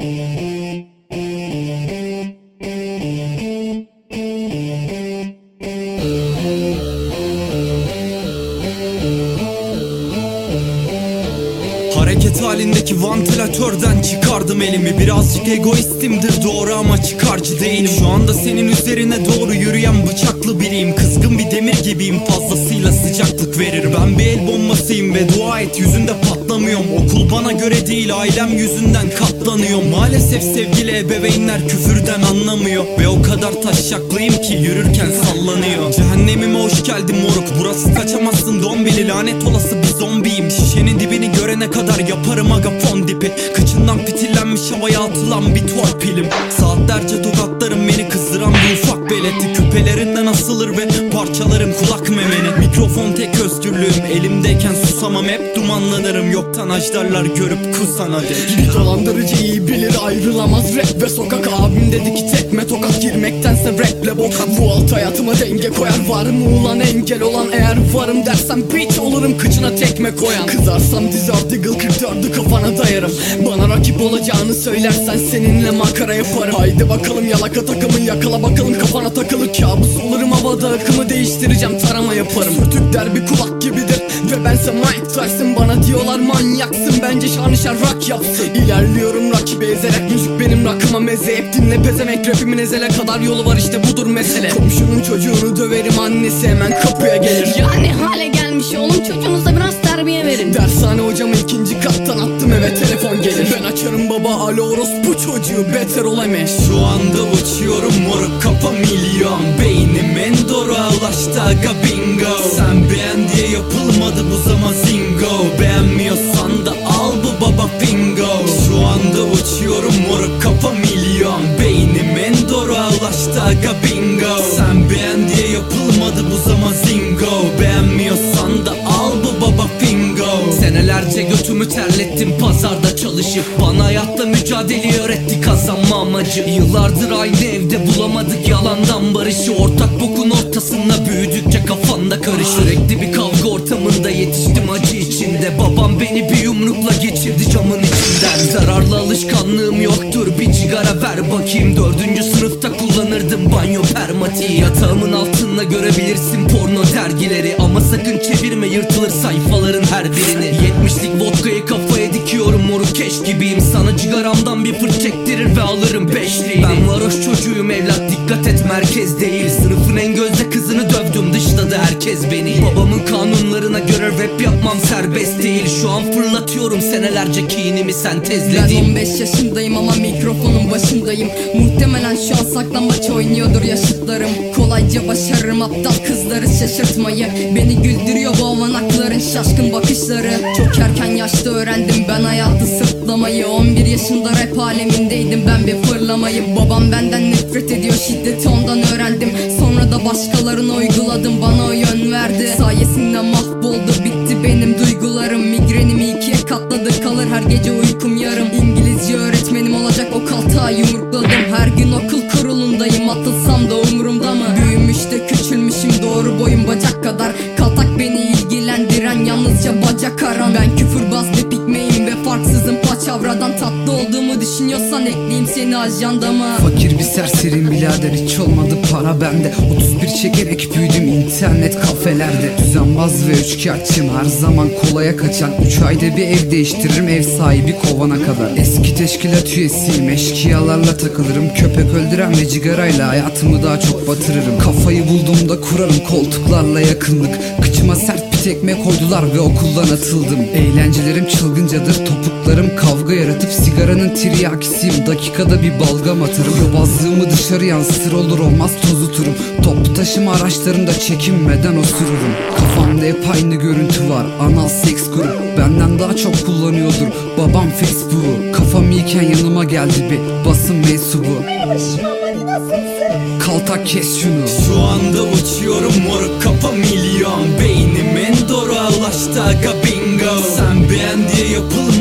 Mm-hmm. Hareket halindeki vantilatörden çıkardım elimi. Birazcık egoistimdir doğru ama çıkarcı değilim. Şu anda senin üzerine doğru yürüyen bıçaklı biriyim. Kızgın bir demir gibiyim fazlasıyla sıcaklık verir. Ben bir el bombasıyım ve dua et yüzünde patlamıyorum. Okul bana göre değil ailem yüzünden katlanıyor Maalesef sevgili ebeveynler küfürden anlamıyor. Ve o kadar taşşaklıyım ki yürürken sallanıyor. Cehennemime hoş geldin moruk burası kaçamazsın. Dombili Lanet olası bir görene kadar yaparım aga fon dipi Kıçından fitillenmiş havaya atılan bir torpilim. Saatlerce tokatlarım beni kızdıran bir ufak beleti Küpelerinden asılır ve parçalarım kulak memeni Mikrofon tek özgürlüğüm elimdeyken susamam. Hep dumanlanırım yoktan ajdarlar görüp kusana dek dolandırıcı iyi bilir ayrılamaz rap ve sokak. Abim dedi ki tekme tokat girmektense raple bokat. Bu alt hayatıma denge koyar var mı ulan engel olan? Eğer varım dersem bitch olurum kıçına tekme koyan. Kızarsam dizar diggle 44'ü kafana dayarım. Bana rakip olacağını söylersen seninle makara yaparım. Haydi bakalım yalaka takımın yakala bakalım kafana takılı Kabus olurum havada akımı değiştireceğim tarama yaparım. Sürtük derbi kulak gibidir ve bense Mike Tyson. Bana diyorlar manyaksın bence şanışer rock yapsın. İlerliyorum rakibi ezerek müzik benim rakıma meze. Hep dinle pezemek rapimin ezele kadar yolu var işte budur mesele. Komşunun çocuğunu döverim annesi hemen kapıya gelir Yani hale gelmiş oğlum çocuğunuza biraz terbiye verin. Dershane hocamı ikinci kattan attım eve telefon gelir. Ben açarım baba alo orospu çocuğu beter ol eme Şu anda uçuyorum moruk kafa milyon ulaştı aga bingo. Sen beğen diye yapılmadı bu zaman zingo Beğenmiyorsan da al bu baba bingo. Şu anda uçuyorum moruk kafa milyon. Beynim en doğruğa ulaştı aga bingo. Sen beğen diye yapılmadı bu zaman zingo Beğenmiyorsan da al bu baba bingo. Senelerce götümü terlettim pazarda çalışıp Bana hayatta mücadeleyi öğretti kazanma amacı Yıllardır aynı evde bulamadık yalandan barışı. Ortak bokun ortasında büyüdükçe kafanda karış. Sürekli bir kavga ortamında yetiştim acı içinde. Babam beni bir yumrukla geçirdi camın içinden. Zararlı alışkanlığım yoktur bir sigara ver bakayım. Dördüncü sınıfta kullanırdım banyo permatiği. Yatağımın altında görebilirsin porno dergileri. Ama sakın çevirme yırtılır sayfaların her birini. Yetmişlik vodkayı keş gibiyim. Sana cigaramdan bir fırt çektirir ve alırım beşliğini Ben varoş çocuğuyum evlat dikkat et merkez değil. Sınıfın en gözde kızını dövdüm dışladı herkes beni. Babamın kanunlarına göre rap yapmam serbest değil. Şu an fırlatıyorum senelerce kinimi Ben sentezlediğim 15 yaşındayım ama mikrofonun başındayım. Muhtemelen şu an saklambaç oynuyordur yaşıtlarım. Kolayca başarırım aptal kızları şaşırtmayı. Beni güldürüyor bu avanakların şaşkın bakışları. Çok erken yaşta öğrendim ben hayatı sırtlamayı. 11 yaşında rap alemindeydim ben bir fırlamayım Babam benden nefret ediyor şiddeti ondan öğrendim. Sonra da başkalarına uyguladım bana yön verdi. Sayesinde mahvoldu Migrenimi katladı kalır her gece uykum yarım. İngilizce öğretmenim olacak o kaltağı yumrukladım. Her gün okul kurulundayım atılsam da umurumda mı? Büyümüş de küçülmüşüm doğru boyum bacak seni ajandama Fakir bir serseriyim birader hiç olmadı para bende. 31 çekerek büyüdüm internet kafelerde. Düzenbaz ve üçkağıtçım her zaman kolaya kaçan. 3 ayda bir ev değiştiririm ev sahibi kovana kadar. Eski teşkilat üyesiyim eşkıyalarla takılırım. Köpek öldüren ve cigarayla hayatımı daha çok batırırım. Kafayı bulduğumda kurarım koltuklarla yakınlık. Kıçıma sert tekme koydular ve okuldan atıldım. Eğlencelerim çılgıncadır topuklarım kavga yaratıp Sigaranın tiryakisiyim. Dakikada bir balgam atarım Yobazlığımı dışarı yansıtır olur olmaz tozuturum Toplu taşıma araçlarında çekinmeden osururum. Kafamda hep aynı görüntü var anal seks grup. Benden daha çok kullanıyordur babam Facebook'u. Kafam iyiyken yanıma geldi bir basın mensubu. Kaltak kes şunu. Şu anda uçuyorum moruk kafa milyon aga bingo. Sen beğen diye zingo